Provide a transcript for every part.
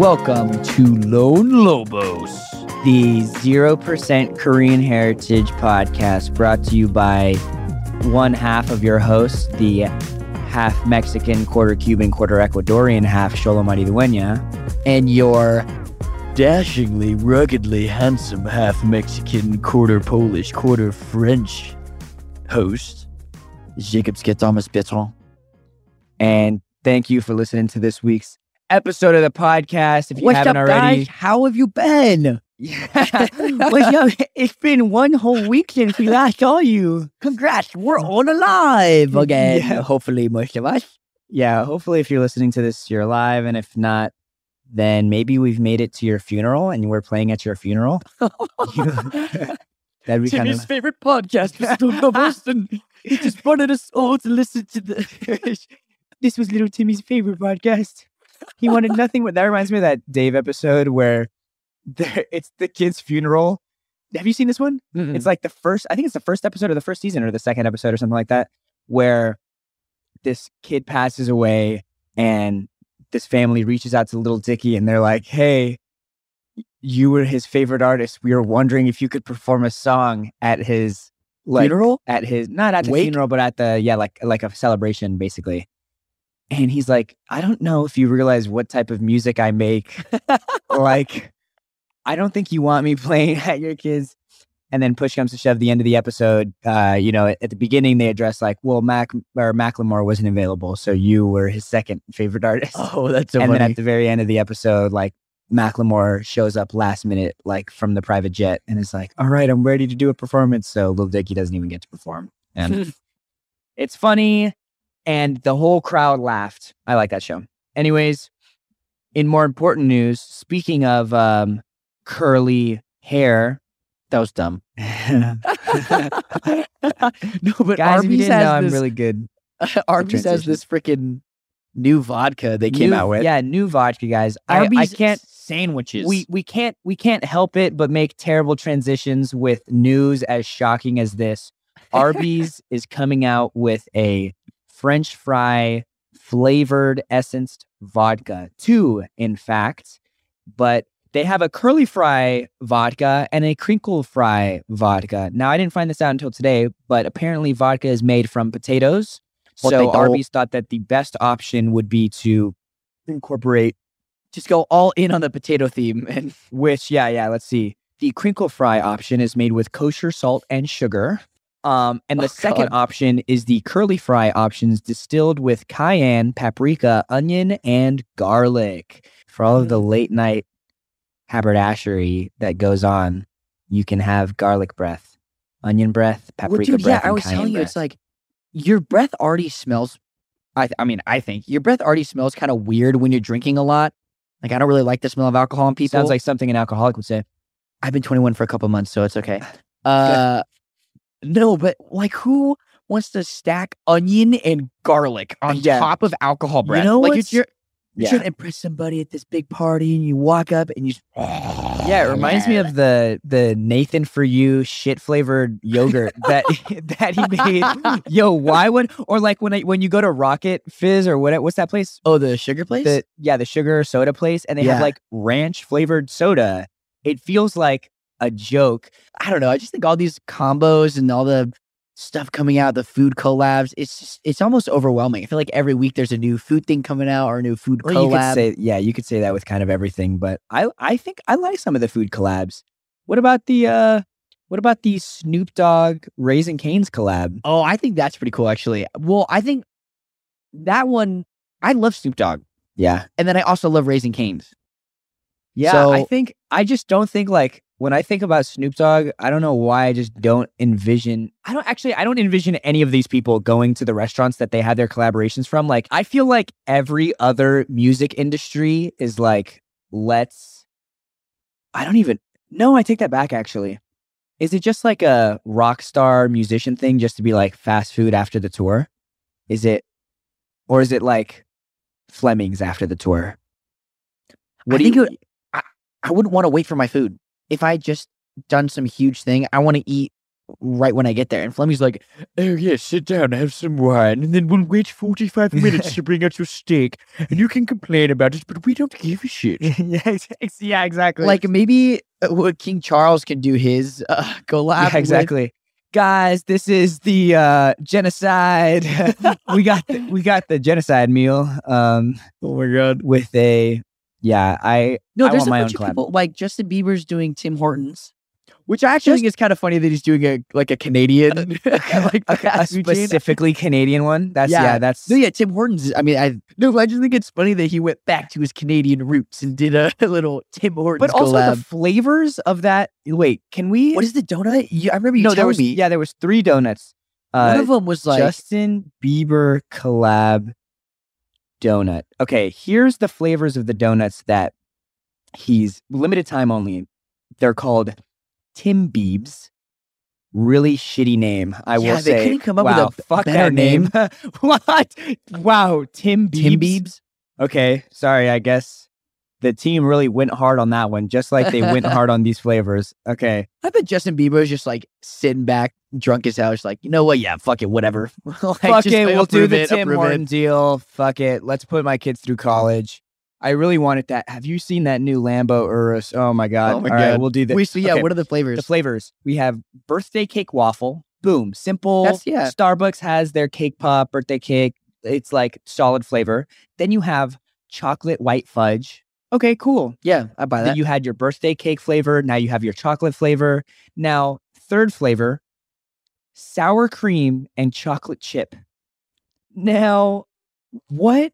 Welcome to Lone Lobos, the 0% Korean Heritage podcast brought to you by one half of your host, the half Mexican, quarter Cuban, quarter Ecuadorian, half Xolo Maridueña, and your dashingly, ruggedly handsome half Mexican, quarter Polish, quarter French host, Jacob Thomas Bertrand. And thank you for listening to this week's episode of the podcast. If you What's haven't up, already, guys? How have you been? yeah. What's up? It's been one whole week since we last saw you. Congrats, we're mm. all alive mm, again. Yeah. Hopefully, most of us. yeah, hopefully, if you're listening to this, you're alive, and if not, then maybe we've made it to your funeral, and we're playing at your funeral. That'd be Timmy's of favorite podcast was still the most, and he just wanted us all to listen to the. this was little Timmy's favorite podcast. He wanted nothing but that reminds me of that Dave episode where there, it's the kid's funeral. Have you seen this one? It's like the first, I think it's the first episode of the first season or the second episode or something like that, where this kid passes away and this family reaches out to Lil Dicky and they're like, Hey, you were his favorite artist. We were wondering if you could perform a song at his like funeral. at his not at the Wake? funeral, but at the yeah, like like a celebration basically. And he's like, I don't know if you realize what type of music I make. like, I don't think you want me playing at your kids. And then push comes to shove, the end of the episode, uh, you know, at, the beginning they address like, well, Mac or Macklemore wasn't available, so you were his second favorite artist. Oh, that's so and then at the very end of the episode, like Macklemore shows up last minute, like from the private jet, and is like, "All right, I'm ready to do a performance." So Lil Dicky doesn't even get to perform, and it's funny, and the whole crowd laughed. I like that show. Anyways, in more important news, speaking of um, curly hair, that was dumb. no, but guys, if Arby's didn't know, I'm this. really good. Arby's has this freaking new vodka they came New- out with. yeah, new vodka, guys. I, I can't sandwiches. we we can't we can't help it but make terrible transitions with news as shocking as this. Arby's is coming out with a French fry flavored essenced vodka. Two, in fact, but they have a curly fry vodka and a crinkle fry vodka. Now I didn't find this out until today, but apparently vodka is made from potatoes. They so Arby's thought that the best option would be to incorporate just go all in on the potato theme and which, yeah, yeah, let's see. The crinkle fry option is made with kosher salt and sugar. Um, and the Oh, second God. option is the curly fry options distilled with cayenne, paprika, onion, and garlic. For all of the late night haberdashery that goes on, you can have garlic breath, onion breath, Well, paprika dude, breath. yeah, I was telling you, it's like your breath already smells. I, th- I mean, I think your breath already smells kind of weird when you're drinking a lot. Like, I don't really like the smell of alcohol on people. sounds like something an alcoholic would say. I've been 21 for a couple months, so it's okay. Uh, no, but like, who wants to stack onion and garlic uh, on Yeah. top of alcohol breath? know like, what's- it's your, you're Yeah. trying to impress somebody at this big party, and you walk up and you. Just, Yeah, it reminds me of the the Nathan for you shit flavored yogurt that that he made. Yo, why would or like when I, when you go to Rocket Fizz or what what's that place? Oh, the sugar place. The yeah, the sugar soda place, and they have like ranch flavored soda. It feels like a joke. I don't know. I just think all these combos and all the stuff coming out, the food collabs, it's just, it's almost overwhelming. I feel like every week there's a new food thing coming out or a new food Well, you could collab. say yeah, you could say that with kind of everything, but I I think I like some of the food collabs. What about the uh what about the Snoop Dogg Raising Canes collab? oh, I think that's pretty cool, actually. Well, I think that one, I love Snoop Dogg. Yeah. And then I also love Raising Canes. Yeah, so, I think I just don't think like when I think about Snoop Dogg, I don't know why I just don't envision. I don't actually. I don't envision any of these people going to the restaurants that they had their collaborations from. Like, I feel like every other music industry is like, let's. I don't even. No, I take that back. Actually, is it just like a rock star musician thing, just to be like fast food after the tour? Is it, or is it like Fleming's after the tour? I do think you- it I, I wouldn't want to wait for my food. If I just done some huge thing, I want to eat right when I get there. And Fleming's like, Oh, yes, sit down, have some wine, and then we'll wait 45 minutes to bring out your steak. And you can complain about it, but we don't give a shit. yeah, yeah, exactly. like maybe uh, what King Charles can do his uh, collab. yeah, with- exactly. Guys, this is the uh, genocide. we got the, we got the genocide meal. Um, Oh my God. with a yeah, I No, I there's a my bunch of collab. people like Justin Bieber's doing Tim Hortons. Which I actually think is kind of funny that he's doing a like a Canadian like a, a fast food chain. specifically Canadian one. That's yeah, Yeah. that's No, yeah, Tim Hortons. is- I mean, I No, I just think it's funny that he went back to his Canadian roots and did a little Tim Hortons but also collab. the flavors of that. Wait, can we? what is the donut? You, I remember you no, there was me. yeah, there was three donuts. Uh, one of them was like Justin Bieber collab donut. Okay, here's the flavors of the donuts that he's limited time only. They're called Tim Biebs. Really shitty name, I will they say. couldn't come up with wow, a b- fuck better that name. what? Wow, Tim Biebs. Tim Biebs. Okay, sorry. I guess the team really went hard on that one, just like they went hard on these flavors. Okay, I bet Justin Bieber is just like sitting back, drunk as hell. Just like, you know what? Yeah, fuck it, whatever. Like, fuck just it. We'll do the it, Tim Horton it. deal. Fuck it. Let's put my kids through college. I really wanted that. Have you seen that new Lambo Urus? Oh my god! Oh my All right, God. we'll do this. Wait, so yeah, Okay, what are the flavors? the flavors? We have birthday cake waffle. Boom, simple. That's- yeah. Starbucks has their cake pop birthday cake. It's like solid flavor. Then you have chocolate white fudge. Okay, cool. yeah, I buy that. you had your birthday cake flavor. Now you have your chocolate flavor. Now, third flavor, sour cream and chocolate chip. Now, what?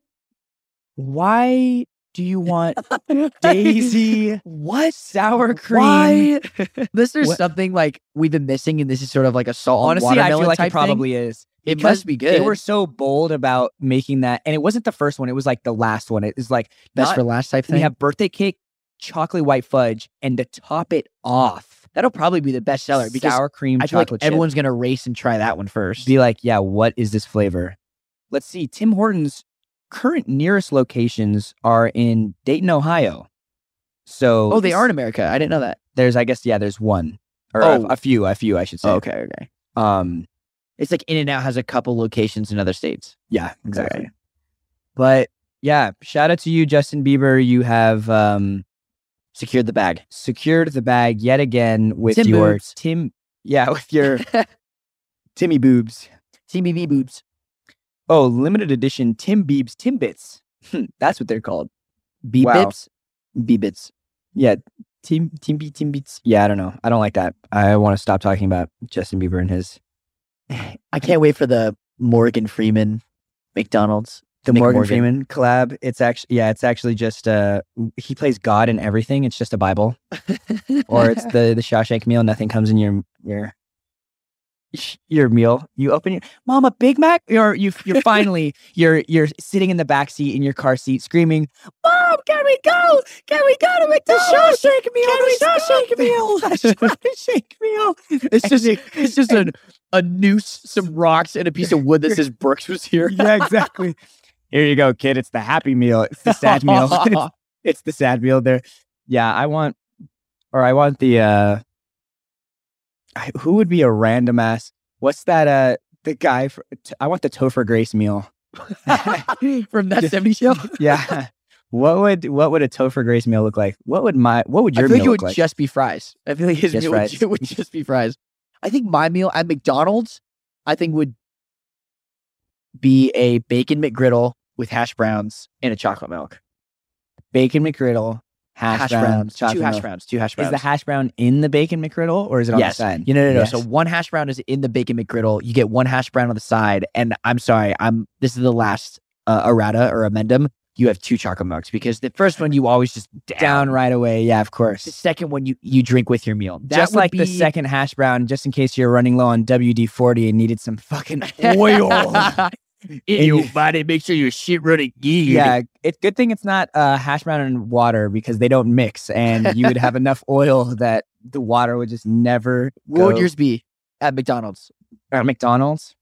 Why do you want Daisy what? sour cream? Why? This is something like we've been missing, and this is sort of like a salt. on Honestly, I feel like type it probably is. It must be good. They were so bold about making that, and it wasn't the first one. It was like the last one. It is like best for last type thing. we have birthday cake, chocolate white fudge, and to top it off, That'll probably be the best seller because sour cream I feel like chip. everyone's gonna race and try that one first. be like, yeah, what is this flavor? Let's see. Tim Hortons' current nearest locations are in Dayton, Ohio. So oh, they are in America. I didn't know that. There's, I guess, yeah, there's one or Oh. a, a few, a few, I should say. Oh, okay, okay. Um, It's like In and Out has a couple locations in other states. yeah, exactly. But yeah, shout out to you, Justin Bieber. You have um Secured the bag. secured the bag yet again with Tim your boobs. Tim. Yeah, with your Timmy boobs. TBV boobs. Oh, limited edition Tim Biebs Timbits. That's what they're called. B Wow. bips. B bits. Yeah, Tim Timby Timbits. Yeah, I don't know. I don't like that. I want to stop talking about Justin Bieber and his I can't wait for the Morgan Freeman McDonald's. the Morgan, Morgan. Freeman collab. It's actually yeah, it's actually just uh he plays God in everything. It's just a Bible. Or it's the the Shawshank meal. Nothing comes in your your your meal. You open your Mama Big Mac. Or you you're finally you're you're sitting in the back seat in your car seat screaming, Mom, can we go? Can we go to McDonald's? The Shawshank meal. Can The Shawshank meal. The Shawshank meal. It's just it's just a a noose, some rocks, and a piece of wood that says Brooks was here. yeah, exactly. Here you go, kid. It's the happy meal. It's the sad meal. It's, it's the sad meal there. Yeah, I want, or I want the, uh, I- who would be a random ass? What's that, uh, the guy for, t- I want the Topher Grace meal. From that 70 show. Yeah. What would, what would a Topher Grace meal look like? What would my, what would I your feel like meal it look would like? just be fries. I feel like his Just meal fries. Would, ju- would just be fries. I think my meal at McDonald's, I think would be a bacon McGriddle with hash browns and a chocolate milk. Bacon McGriddle, hash, Hash brown, browns, chocolate two hash milk. browns, two hash browns. Is the hash brown in the bacon McGriddle or is it on yes. the side? You know, no, no. Yes. So one hash brown is in the bacon McGriddle. You get one hash brown on the side, and I'm sorry, I'm this is the last uh, errata or amendum. You have two chocolate milks because the first one you always just down. Down right away. Yeah, of course. The second one you you drink with your meal. That just like the second hash brown, just in case you're running low on WD 40 and needed some fucking oil. in your you- body. Make sure your shit running good. yeah, it's good thing it's not uh, hash brown and water because they don't mix, and you would have enough oil that the water would just never. What would yours be at McDonald's? at McDonald's?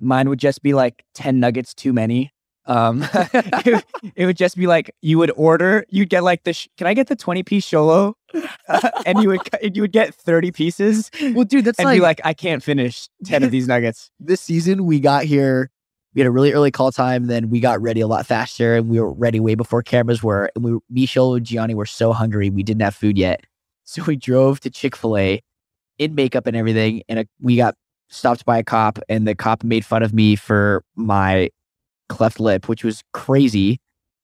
Mine would just be like ten nuggets too many. Um, it, would- it would just be like you would order, you'd get like the. Sh- Can I get the twenty piece Xolo? and you would cu- you would get thirty pieces Well, dude, that's and like, be like, I can't finish ten of these nuggets. this season. We got here. We had a really early call time. Then we got ready a lot faster, and we were ready way before cameras were. And we, me, Xolo, and Gianni were so hungry. We didn't have food yet, so we drove to Chick Fil A in makeup and everything. And a, we got stopped by a cop, and the cop made fun of me for my cleft lip, which was crazy.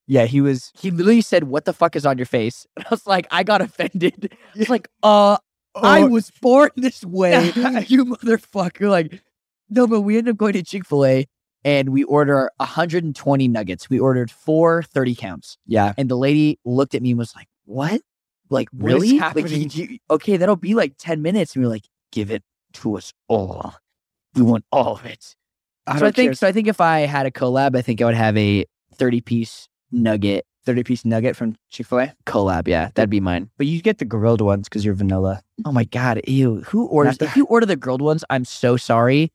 Yeah, he was. He literally said, "What the fuck is on your face?" And I was like, I got offended. It's like, uh, I was born this way, you motherfucker. Like, no, but we ended up going to Chick Fil A and we order 120 nuggets. We ordered four 30 counts, Yeah, and the lady looked at me and was like, "What? Like, What really? Like, you- you- okay, that'll be like 10 minutes." And we were like, "Give it to us all. We want all of it." I so I think care. so. I think if I had a collab, I think I would have a 30 piece nugget thirty piece nugget from Chick Fil A, collab. Yeah, that'd be mine. but you get the grilled ones because you're vanilla. Oh my god, ew! Who orders? Not If you order the grilled ones, I'm so sorry.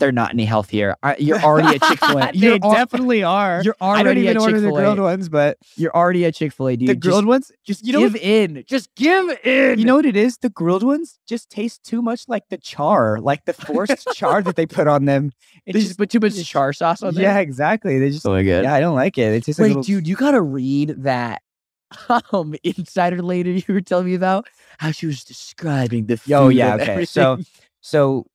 They're not any healthier. You're already a Chick Fil A. they You're, al- definitely are. you're I don't already even at order Chick the grilled A. ones, but You're already at Chick Fil A, dude. the Just grilled ones just you know give in. Just give in. You know what it is? The grilled ones just taste too much like the char, like the forced char that they put on them. It they just put too much char sauce on there. yeah, exactly. They just so good. yeah, I don't like it. It tastes like Wait, little, dude, you gotta read that um insider later you were telling me about how she was describing the food. Yo, yeah, and okay. So so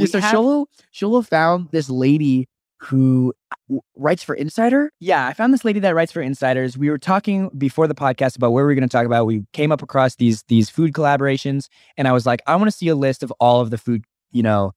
Yeah, so have- Xolo Xolo found this lady who writes for Insider. Yeah, I found this lady that writes for Insiders. We were talking before the podcast about where we were going to talk about. We came up across these these food collaborations, and I was like, I want to see a list of all of the food, you know,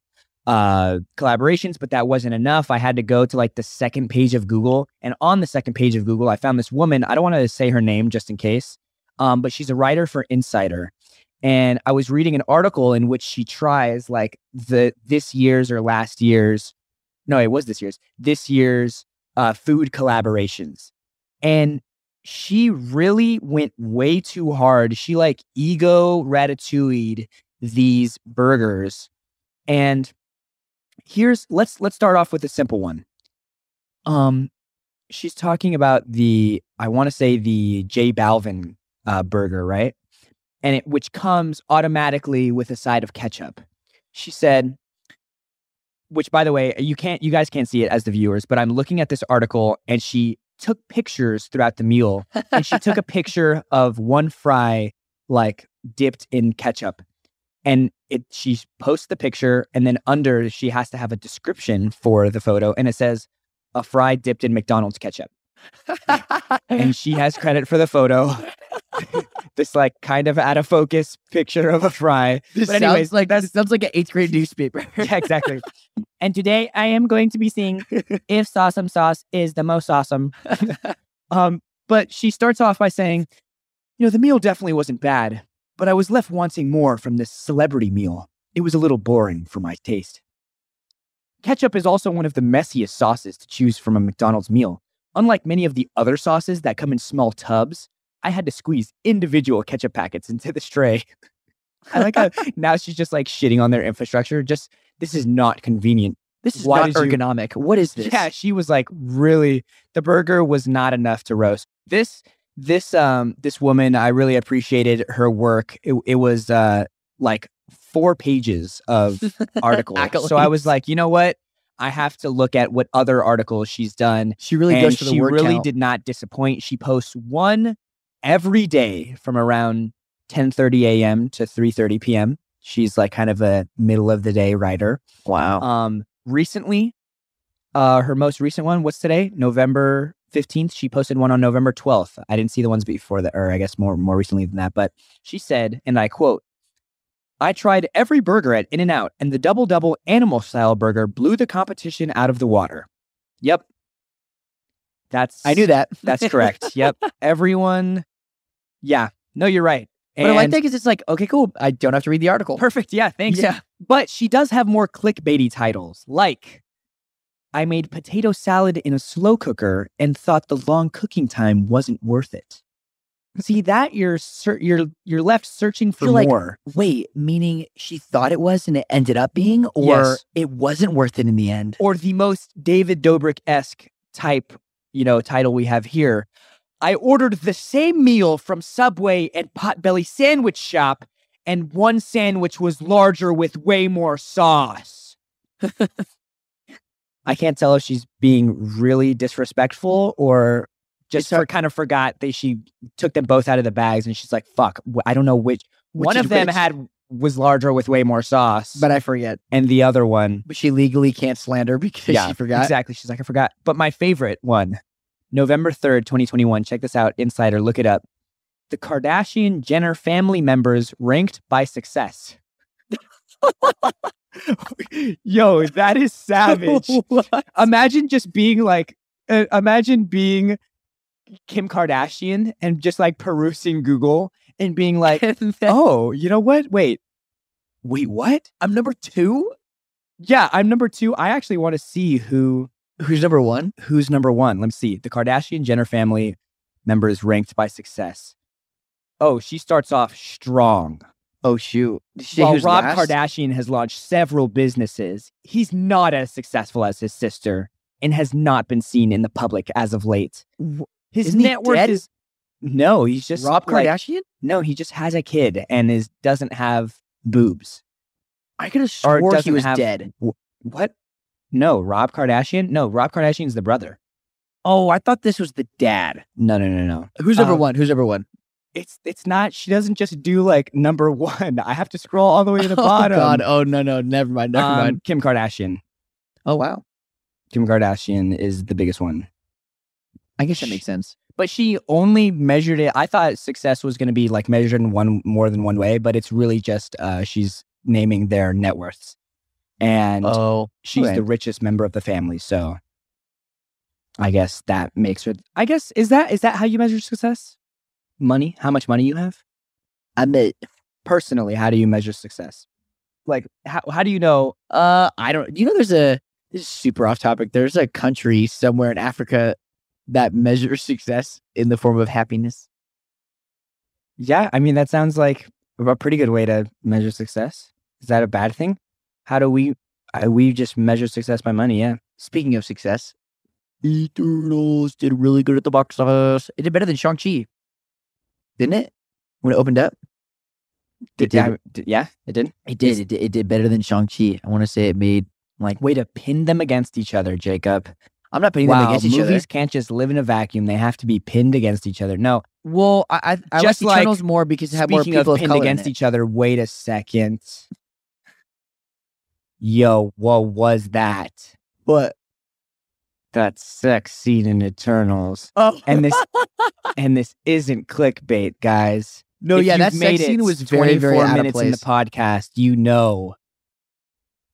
uh, collaborations. But that wasn't enough. I had to go to like the second page of Google, and on the second page of Google, I found this woman. I don't want to say her name just in case, um, but she's a writer for Insider. And I was reading an article in which she tries like the this year's or last year's, no, it was this year's, this year's uh, food collaborations. And she really went way too hard. She like ego ratatouille'd these burgers. And here's let's let's start off with a simple one. Um, she's talking about the I want to say the J Balvin uh, burger, right? And it which comes automatically with a side of ketchup. She said, which by the way, you can't you guys can't see it as the viewers, but I'm looking at this article and she took pictures throughout the meal and she took a picture of one fry like dipped in ketchup. And it she posts the picture and then under she has to have a description for the photo and it says a fry dipped in McDonald's ketchup. And she has credit for the photo this like kind of out of focus picture of a fry This But anyways, sounds like that sounds like an eighth grade newspaper. yeah, exactly. and today I am going to be seeing if Sawsome Sauce is the most awesome. um, but she starts off by saying, you know, the meal definitely wasn't bad, but I was left wanting more from this celebrity meal. It was a little boring for my taste. Ketchup is also one of the messiest sauces to choose from a McDonald's meal. Unlike many of the other sauces that come in small tubs, I had to squeeze individual ketchup packets into this tray. I like how now she's just like shitting on their infrastructure. Just this is not convenient. This is Why not did you- ergonomic. What is this? Yeah, she was like really the burger was not enough to roast. This this um this woman, I really appreciated her work. It, it was uh like four pages of articles. so I was like, you know what? I have to look at what other articles she's done. She really and goes for the she really count. did not disappoint. She posts one every day from around 10:30 a.m. to 3:30 p.m. She's like kind of a middle of the day writer. Wow. Um, recently, uh, her most recent one was today, November 15th. She posted one on November 12th. I didn't see the ones before that, or I guess more more recently than that. But she said, and I quote, I tried every burger at In N Out, and the double double animal style burger blew the competition out of the water. Yep. That's I knew that. that's correct. yep. Everyone. Yeah. No, you're right. But I like And- that because it's like, okay, cool. I don't have to read the article. Perfect. Yeah. Thanks. Yeah. But she does have more clickbaity titles, like I made potato salad in a slow cooker and thought the long cooking time wasn't worth it. See that you're ser- you're you're left searching for like, more. Wait, meaning she thought it was and it ended up being, or Yes. it wasn't worth it in the end? or the most David Dobrik esque type, you know, title we have here. I ordered the same meal from Subway and Potbelly Sandwich Shop, and one sandwich was larger with way more sauce. I can't tell if she's being really disrespectful or just for, kind of forgot that she took them both out of the bags and she's like, fuck, I don't know which. Which one of them which. had was larger with way more sauce, But I forget. and the other one But she legally can't slander because yeah, she forgot. Exactly. She's like, I forgot. But my favorite one, November 3rd, 2021. Check this out. Insider, look it up. The Kardashian Jenner family members ranked by success. Yo, that is savage. imagine just being like, uh, imagine being Kim Kardashian and just like perusing Google and being like, oh, you know what? Wait, wait, what? I'm number two? Yeah, I'm number two. I actually want to see who Who's number one? who's number one. Let me see. The Kardashian Jenner family members ranked by success. Oh, she starts off strong. Oh shoot! She While Rob last? Kardashian has launched several businesses, he's not as successful as his sister and has not been seen in the public as of late. His Isn't net worth dead? is no. He's just Rob like- Kardashian? no, he just has a kid and is doesn't have boobs. I could have Or swore he was have- dead. What? No, Rob Kardashian. No, Rob Kardashian's the brother. Oh, I thought this was the dad. No, no, no, no. Who's number Um, one? Who's number one? It's it's not. She doesn't just do like number one. I have to scroll all the way to the oh bottom. God! Oh no no! Never mind. Never Um, mind. Kim Kardashian. Oh wow! Kim Kardashian is the biggest one. I guess that makes sense. But she only measured it. I thought success was going to be like measured in one more than one way, but it's really just uh, she's naming their net worths, and Oh, she's okay. the richest member of the family. So, I guess that makes her. I guess is that is that how you measure success? Money? How much money you have? I mean, Personally, how do you measure success? Like, how how do you know? Uh, I don't. You know, there's a. This is super off topic. There's a country somewhere in Africa that measures success in the form of happiness. Yeah, I mean that sounds like a pretty good way to measure success. Is that a bad thing? How do we? Uh, we just measure success by money. Yeah. Speaking of success, Eternals did really good at the box office. It did better than Shang Chi, didn't it? When it opened up, Did, did. I- did- yeah, it did. it did. It did, it did better than Shang Chi. I want to say it made like. Way to pin them against each other, Jacob. I'm not putting wow, them against each movies other. can't just live in a vacuum. They have to be pinned against each other. No, Well, I I, I Just like Eternals more because it had more people of of pinned against in it. each other. Wait a second. Yo, what was that? But That sex scene in Eternals. oh, And this and this isn't clickbait, guys. no, If yeah, that sex scene was very very 24 out of minutes in the podcast. You know,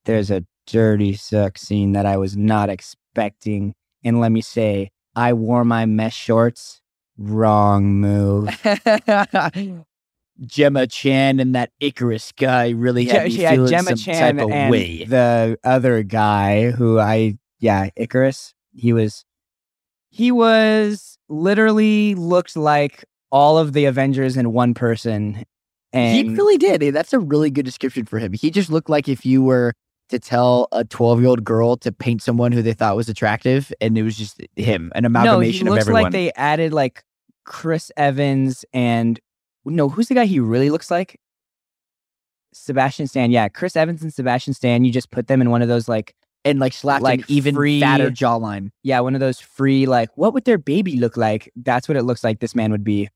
there's a dirty sex scene that I was not expecting. And let me say, I wore my mesh shorts. Wrong move. Gemma Chan and that Ikaris guy really had me yeah, feeling Gemma some Chan type of and way. the other guy who I yeah Ikaris. He was he was literally looked like all of the Avengers in one person. And he really did. Eh, That's a really good description for him. He just looked like if you were to tell a 12 year old girl to paint someone who they thought was attractive, and it was just him, an no, he amalgamation of looks everyone. like they added like Chris Evans and no, who's the guy he really looks like? Sebastian Stan. Yeah, Chris Evans and Sebastian Stan. You just put them in one of those like and like slapped like even free- fatter jawline. yeah, one of those free like what would their baby look like? That's what it looks like this man would be.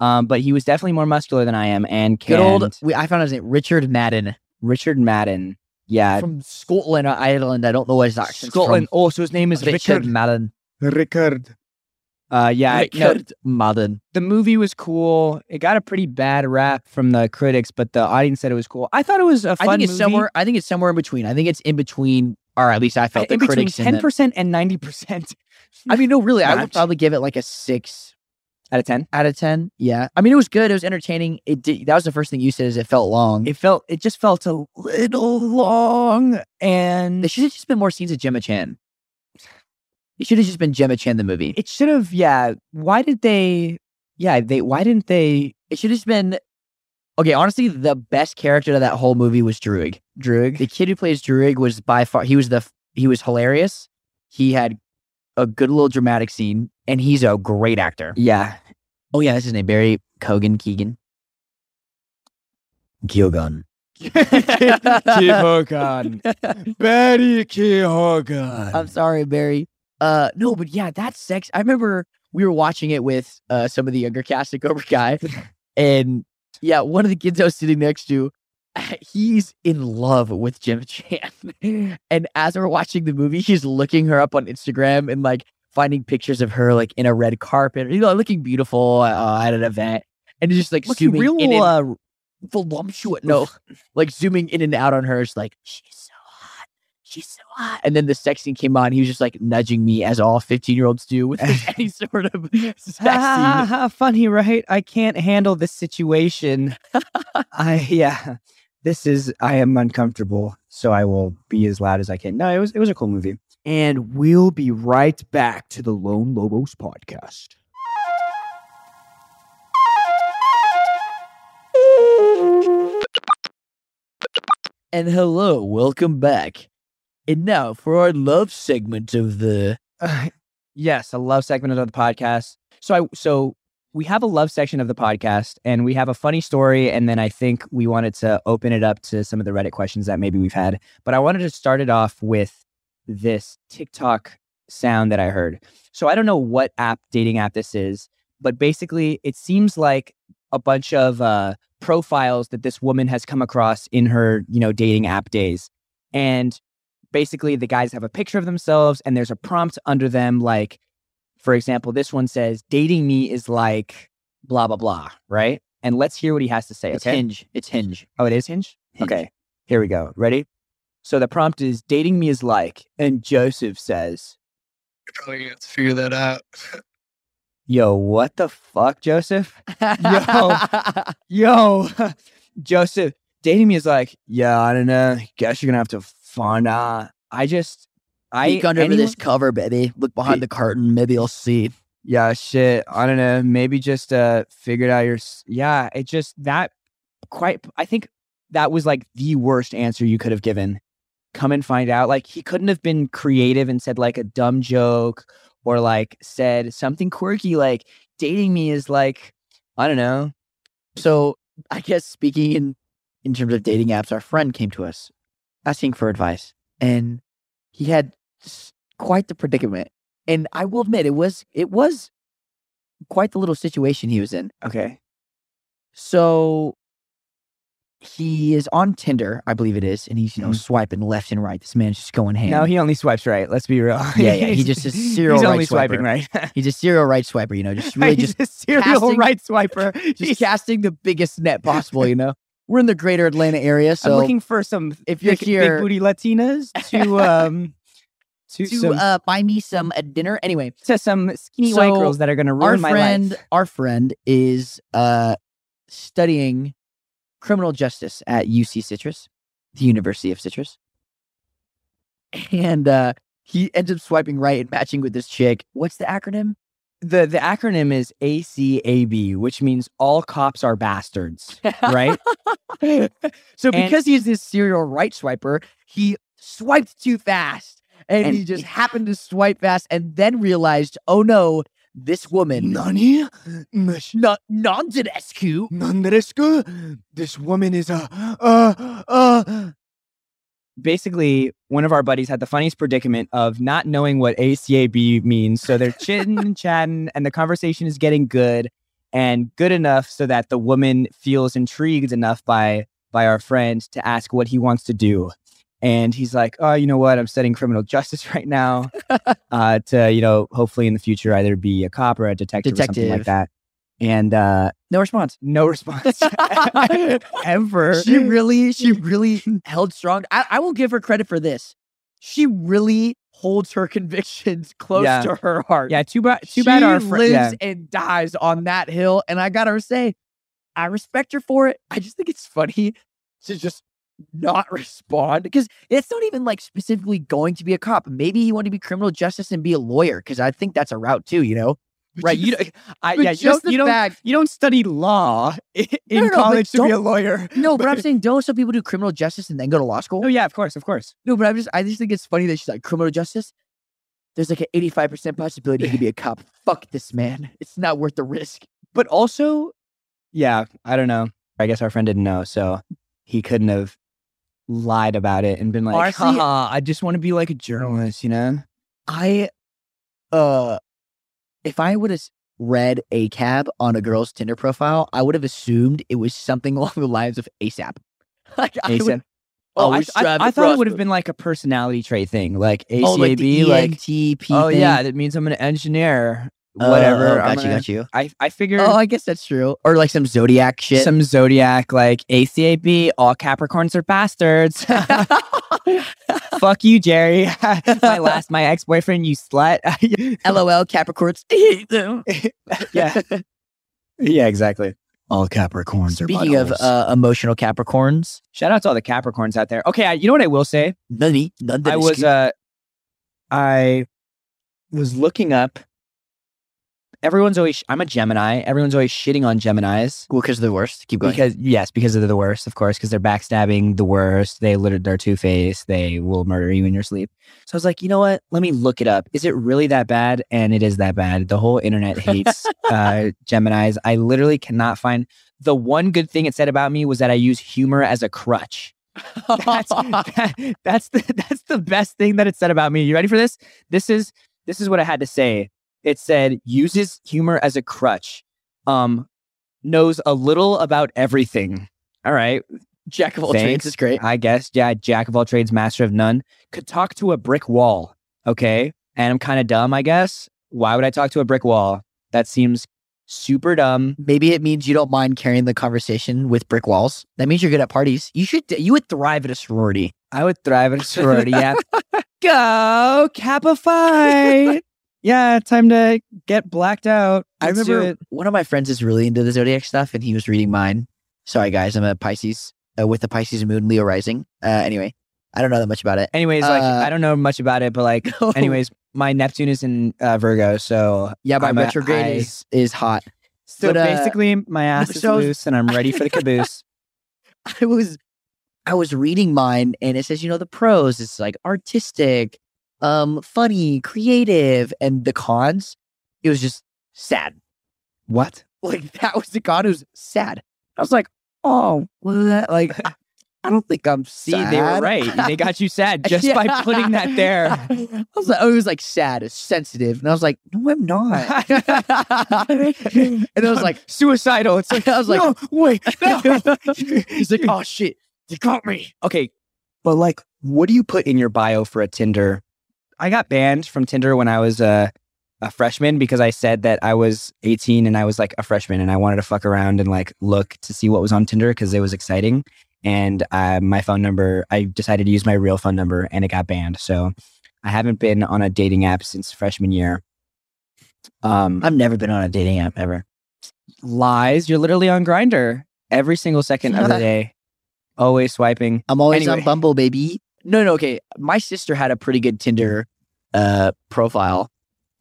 Um, but he was definitely more muscular than I am, and Good old, we, I found his name, Richard Madden Richard Madden. Yeah, from Scotland or Ireland. I don't know what his accent's Scotland. from. Oh, so his name is Richard Richard. Madden. Rickard. Uh, yeah, no, Richard Madden. the movie was cool. It got a pretty bad rap from the critics, but the audience said it was cool. I thought it was a fun I think it's movie. somewhere. I think it's somewhere in between. I think it's in between, or at least I felt in the between critics. ten percent and ninety percent I mean, no, really, I would probably give it like a six out of ten. out of ten. Yeah, I mean, it was good. It was entertaining. It did, that was the first thing you said. Is it felt long? It felt it just felt a little long, and there should have just been more scenes of Gemma Chan. It should have just been Gemma Chan the movie. it should have. Yeah, why did they? Yeah, they. Why didn't they? It should have just been. Okay, honestly, the best character of that whole movie was Druig. Druig. The kid who plays Druig was by far he was the he was hilarious. He had a good little dramatic scene, and he's a great actor. Yeah. Oh yeah, that's his name, Barry Kogan Keegan. Keoghan. Kehogan. Barry Kehogan. I'm sorry, Barry. Uh, no, but yeah, that's sex. I remember we were watching it with uh some of the younger cast at Cobra Kai, and yeah, one of the kids I was sitting next to, he's in love with Jim Chan, and as we're watching the movie, he's looking her up on Instagram and like finding pictures of her like in a red carpet, you know, looking beautiful uh, at an event, and just like Looking zooming real in and- uh, voluptuous. No, like zooming in and out on her. It's like she's. She's so hot. And then the sex scene came on. He was just like nudging me, as all fifteen year olds do, with any sort of sex ha, scene. ha, funny, right? I can't handle this situation. I yeah. This is I am uncomfortable, so I will be as loud as I can. No, it was it was a cool movie. And we'll be right back to the Lone Lobos podcast. And hello, welcome back. And now for our love segment of the. Uh, yes, a love segment of the podcast. So I so we have a love section of the podcast and we have a funny story and then I think we wanted to open it up to some of the Reddit questions that maybe we've had. But I wanted to start it off with this TikTok sound that I heard. So I don't know what app dating app this is, but basically it seems like a bunch of uh profiles that this woman has come across in her, you know, dating app days. And basically the guys have a picture of themselves and there's a prompt under them like for example this one says dating me is like blah blah blah right and let's hear what he has to say It's okay Hinge. It's Hinge. oh it is hinge? Hinge. okay here we go ready so the prompt is dating me is like and joseph says You're probably gonna have to figure that out. yo what the fuck joseph yo yo, joseph dating me is like yeah i don't know guess you're gonna have to find out i just i Peek under anyone- this cover, baby. Look behind the curtain. Maybe you'll see. yeah shit. I don't know. Maybe just uh figured out your yeah it just that quite i think that was like the worst answer you could have given. Come and find out. Like he couldn't have been creative and said like a dumb joke or like said something quirky. Like dating me is like i don't know. So I guess speaking in in terms of dating apps, our friend came to us asking for advice, and he had quite the predicament. And I will admit, it was it was quite the little situation he was in. okay So he is on Tinder, I believe it is, and he's you know Mhm. swiping left and right. This man's just going ham. no he only swipes right let's be real Yeah, yeah, he just is serial he's right only swiping right he's a serial right swiper, you know, just really just a serial casting- right swiper just casting the biggest net possible. You know, we're in the greater Atlanta area, so I'm looking for some if you're big, here- big booty Latinas to um to, to some uh, buy me some uh, dinner. Anyway, to some skinny white girls that are going to our ruin my friend, life. our friend is uh, studying criminal justice at UC Citrus, the University of Citrus, and uh, he ends up swiping right and matching with this chick. What's the acronym? The the acronym is ACAB, which means all cops are bastards, right? so And- because he's this serial right swiper, he swiped too fast. And, And he just happened to swipe fast and then realized, oh no, this woman Nani? Not. Nonderesco? This woman is a uh uh Basically, one of our buddies had the funniest predicament of not knowing what ACAB means. So they're chitting and chatting, and the conversation is getting good and good enough so that the woman feels intrigued enough by by our friend to ask what he wants to do. And he's like, "Oh, you know what? I'm studying criminal justice right now. uh, to you know, hopefully in the future either be a cop or a detective, or something like that." And uh, No response. no response ever. She really, she really held strong. I, I will give her credit for this. She really holds her convictions close Yeah. to her heart. yeah, too bad. Too she bad our friend. lives Yeah. and dies on that hill. And I gotta say, I respect her for it. I just think it's funny to just not respond because it's not even like specifically going to be a cop. Maybe he wanted to be criminal justice and be a lawyer because I think that's a route too. You know, Right. You don't, I, yeah, just you don't, you don't fact- you don't study law in no, no, but college to be a lawyer. No, but I'm saying don't some people do criminal justice and then go to law school? Oh yeah, of course, of course. No, but I'm just I just think it's funny that she's like criminal justice. there's like an 85% possibility he could be a cop. Fuck this man. It's not worth the risk. But also, yeah, I don't know. I guess our friend didn't know, so he couldn't have lied about it and been like, Honestly- "Haha, I just want to be like a journalist, you know? I, uh, if I would have read ACAB on a girl's Tinder profile, I would have assumed it was something along the lines of ASAP. Like, I would- ASAP. Oh, I, I, I thought it would have been like a personality trait thing, like ACAB, oh, like the like, ENTP oh thing. yeah, that means I'm an engineer. Oh, Whatever. oh, I'm got you, gonna- got you. I, I figured Oh, I guess that's true. Or like some zodiac shit. some zodiac, like ACAB, all Capricorns are bastards. Fuck you, Jerry. my last, my ex boyfriend, you slut. LOL Capricorns. yeah. yeah, exactly. All Capricorns are. Speaking of uh, emotional Capricorns, shout out to all the Capricorns out there. Okay, I, you know what I will say? none, none I was uh I was looking up everyone's always I'm a Gemini. Everyone's always shitting on Geminis. well because they're the worst. Keep going. Because yes, because they're the worst, of course, because they're backstabbing, the worst. They literally they're two faced. They will murder you in your sleep. So I was like, you know what? Let me look it up. Is it really that bad? And it is that bad. The whole internet hates uh, Gemini's. I literally cannot find the one good thing it said about me was that I use humor as a crutch. That's, that- that's the that's the best thing that it said about me. You ready for this? This is this is what I had to say. It said uses humor as a crutch. Um, knows a little about everything. All right, Jack of all Thanks. trades is great. I guess. Yeah, jack of all trades, master of none. Could talk to a brick wall. Okay, and I'm kind of dumb. I guess. Why would I talk to a brick wall? That seems super dumb. Maybe it means you don't mind carrying the conversation with brick walls. That means you're good at parties. You should. You would thrive at a sorority. I would thrive at a sorority. Yeah. Go Kappa Phi. Yeah, time to get blacked out. I Let's do remember one of my friends is really into the zodiac stuff, and he was reading mine. Sorry, guys, I'm a Pisces uh, with the Pisces moon, Leo rising. Uh, anyway, I don't know that much about it. Anyways, like Uh, I don't know much about it, but like, anyways, my Neptune is in uh, Virgo, so yeah, my I'm retrograde I- is is hot. so But, uh, basically my ass is so- loose and I'm ready for the caboose. I was I was reading mine and it says, you know, the pros, it's like artistic, um, funny, creative, and the cons, it was just sad. what? Like that was the con, it was sad. I was like, oh, well, that, like I don't think I'm See, they were right. They got you sad just by putting that there. I was like, oh, it was like sad, it's sensitive. And I was like, no, I'm not. and I was like, suicidal. It's like I was like, no, wait, no. he's like, oh shit, they caught me. okay, but like, what do you put in your bio for a Tinder? I got banned from Tinder when I was a, a freshman because I said that I was 18 and I was like a freshman and I wanted to fuck around and like look to see what was on Tinder because it was exciting. And uh, my phone number, I decided to use my real phone number and it got banned. So I haven't been on a dating app since freshman year. Um, I've never been on a dating app ever. lies. You're literally on Grindr every single second of the day, always swiping. I'm always on Bumble, baby. No, no, okay. My sister had a pretty good Tinder uh profile.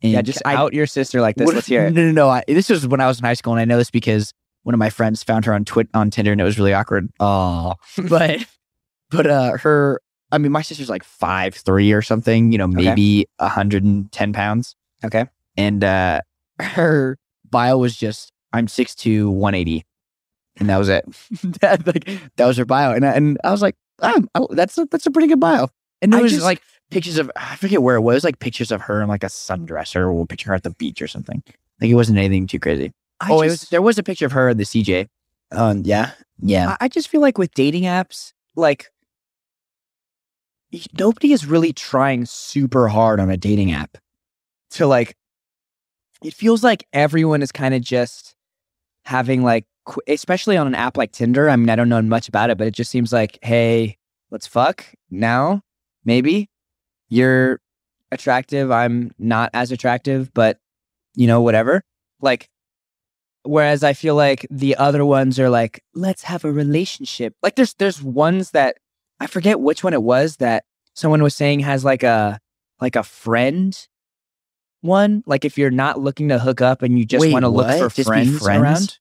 Yeah, just I- out your sister like this. what- Let's hear it. No, no, no. I, this was when I was in high school, and I know this because one of my friends found her on Twit on Tinder, and it was really awkward. Oh, But, but uh, her. I mean, my sister's like five three or something. You know, maybe a hundred and ten pounds. okay. and uh her bio was just I'm 6'2", 180. and that was it. that like that was her bio, and I, and I was like, oh, oh, that's a, that's a pretty good bio. And there I was just- like pictures of I forget where it was, like pictures of her in like a sundress or a picture of her at the beach or something. Like it wasn't anything too crazy. I oh, it just, was there was a picture of her in the CJ. Um, yeah, yeah. I I just feel like with dating apps, like nobody is really trying super hard on a dating app to like. It feels like everyone is kind of just having like, qu- especially on an app like Tinder. I mean, I don't know much about it, but it just seems like, hey, let's fuck now. Maybe you're attractive. I'm not as attractive, but you know, whatever. Like, whereas I feel like the other ones are like, let's have a relationship. Like, there's there's ones that I forget which one it was that someone was saying has like a like a friend one. Like, if you're not looking to hook up and you just want to look for Just friends, friends? around.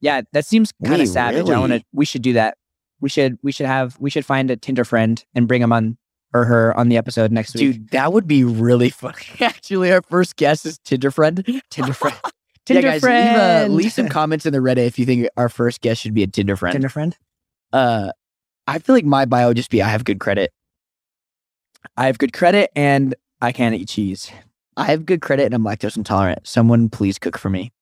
Yeah, that seems kind of savage. I want to. We should do that. We should. We should have. We should find a Tinder friend and bring him on or her on the episode next week. Dude, that would be really funny. Actually, our first guest is Tinder friend. Tinder friend. Tinder yeah, guys, friend. Leave, uh, leave some comments in the Reddit if you think our first guest should be a Tinder friend. Tinder friend. Uh, I feel like my bio would just be I have good credit. I have good credit and I can't eat cheese. I have good credit and I'm lactose intolerant. Someone please cook for me.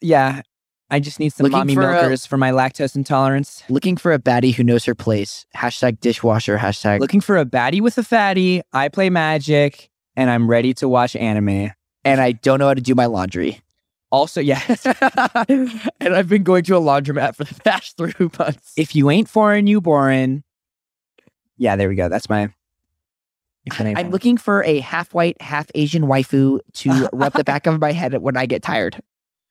Yeah. I just need some Looking mommy for a- milkers for my lactose intolerance. Looking for a baddie who knows her place. Hashtag dishwasher. Hashtag. Looking for a baddie with a fatty. I play magic and I'm ready to watch anime. and I don't know how to do my laundry. Also, yes. and I've been going to a laundromat for the past three months. if you ain't foreign, you boring. Yeah, there we go. That's my. if it ain't I'm looking for a half white, half Asian waifu to rub the back of my head when I get tired.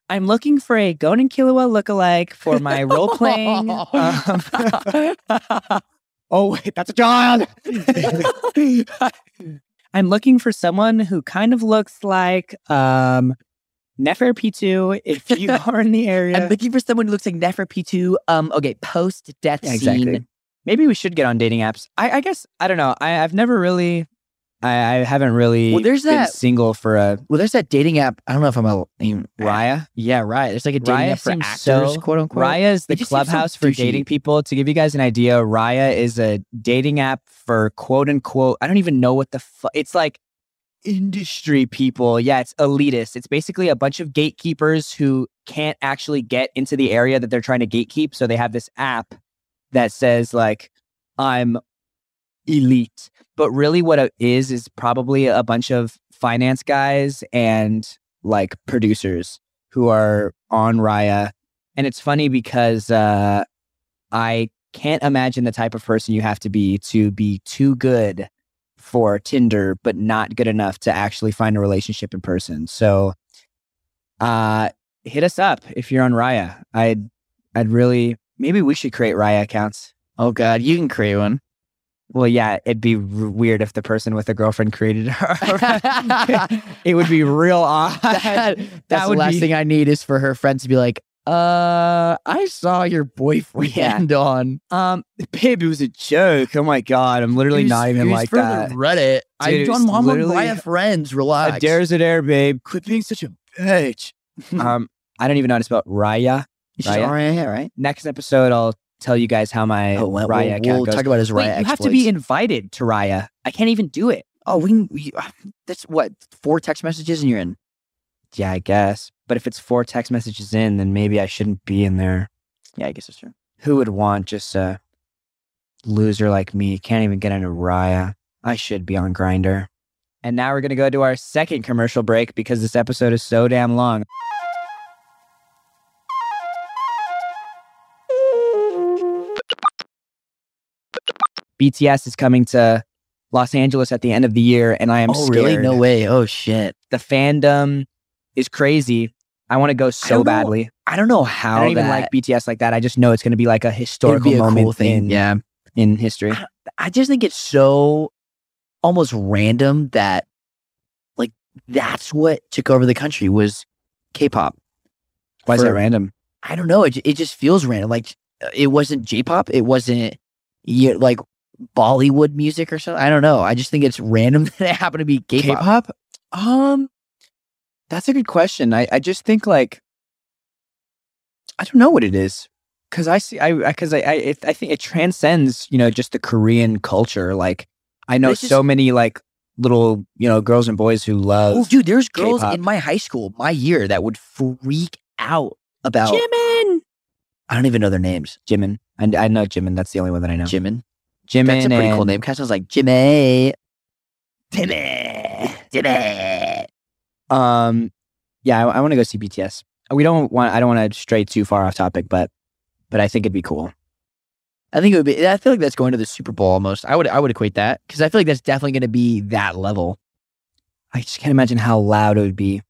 I'm looking for a Gon and Killua lookalike for my role playing. um, oh wait, that's a child. I'm looking for someone who kind of looks like um, Neferpitou. If you are in the area, I'm looking for someone who looks like Neferpitou. Um, okay, post death Yeah, exactly. scene. maybe we should get on dating apps. I, I guess I don't know. I, I've never really, I, I haven't really Well, there's been that- single for a Well, there's that dating app. I don't know if I'm a even, Raya. Yeah, right. There's like a dating Raya app for actors, so- quote unquote. Raya is the seems so clubhouse for dating people. To give you guys an idea, Raya is a dating app for quote unquote. I don't even know what the fuck. It's like industry people. Yeah, it's elitist. It's basically a bunch of gatekeepers who can't actually get into the area that they're trying to gatekeep. So they have this app that says like, "I'm elite," but really what it is is probably a bunch of finance guys and like producers who are on Raya. And it's funny because uh, I can't imagine the type of person you have to be to be too good for Tinder, but not good enough to actually find a relationship in person. So, uh, hit us up if you're on Raya. I'd, I'd really, maybe we should create Raya accounts. Oh God, you can create one. Well, yeah, it'd be r- weird if the person with a girlfriend created her. it would be real odd. That- That's the last be- thing I need is for her friends to be like, uh, I saw your boyfriend on. Um, babe, it was a joke. Oh my god, I'm literally not even like that. Reddit. Dude, I'm it's on, I'm on literally- Raya friends. Relax. Dare's a air, babe. Quit being such a bitch. um, I don't even know how to spell Raya. It's just Raya? Raya, right? Next episode, I'll tell you guys how my Oh, well, Raya we'll, account we'll goes. talk about his Wait, Raya you have to be invited to Raya. I can't even do it. Oh, we, can- we uh, that's what four text messages and you're in. Yeah, I guess. But if it's four text messages in, then maybe I shouldn't be in there. Yeah, I guess that's true. Who would want just a loser like me? Can't even get into Raya. I should be on Grindr. And now we're gonna go to our second commercial break because this episode is so damn long. BTS is coming to Los Angeles at the end of the year, and I am oh, scared. really? No way. Oh shit. The fandom is crazy. I want to go so know badly. I don't know how I don't even that- like BTS like that. I just know it's going to be like a historical be a moment cool thing. in, yeah. in history. I just think it's so almost random that like that's what took over the country was K-pop. Why is For- that random? I don't know. It, it just feels random. Like it wasn't J-pop. It wasn't yeah, like Bollywood music or something. I don't know. I just think it's random that it happened to be K-pop. K-pop? Um, that's a good question. I, I just think like I don't know what it is because I see I because I I, it, I think it transcends you know just the Korean culture. Like I know just- so many like little you know girls and boys who love Oh, dude, there's girls K-pop. in my high school, my year, that would freak out about. Jimin. I don't even know their names. Jimin. I, I know Jimin. That's the only one that I know. Jimin. Jimin. That's a pretty cool name. Kind of sounds like Jimmy. Timmy. Timmy. Um, yeah, I, I want to go see BTS. We don't want. I don't want to stray too far off topic, but but I think it'd be cool. I think it would be. I feel like that's going to the Super Bowl almost. I would. I would equate that because I feel like that's definitely going to be that level. I just can't imagine how loud it would be,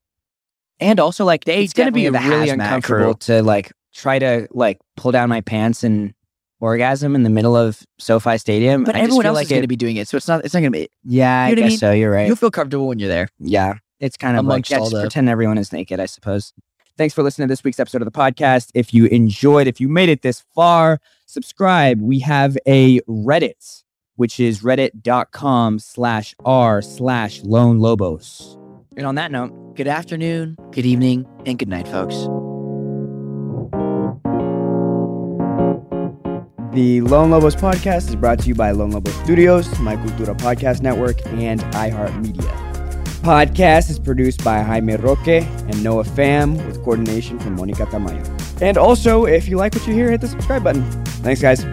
and also like They it's gonna be a really uncomfortable crew. to like try to like pull down my pants and orgasm in the middle of SoFi Stadium. But I just everyone feel else like is going to be doing it, so it's not. It's not going to be. Yeah, You know I what I guess mean? so. You're right. You'll feel comfortable when you're there. Yeah, it's kind of Amongst like yeah, just the- pretend everyone is naked, I suppose. Thanks for listening to this week's episode of the podcast. If you enjoyed, if you made it this far, subscribe. We have a Reddit which is reddit.com slash r slash lone lobos. And on that note, Good afternoon, good evening, and good night, folks. The Lone Lobos podcast is brought to you by Lone Lobos Studios, My Cultura Podcast Network, and iHeartMedia. Podcast is produced by Jaime Roque and Noah Pham with coordination from Monica Tamayo. And also, if you like what you hear, hit the subscribe button. Thanks, guys.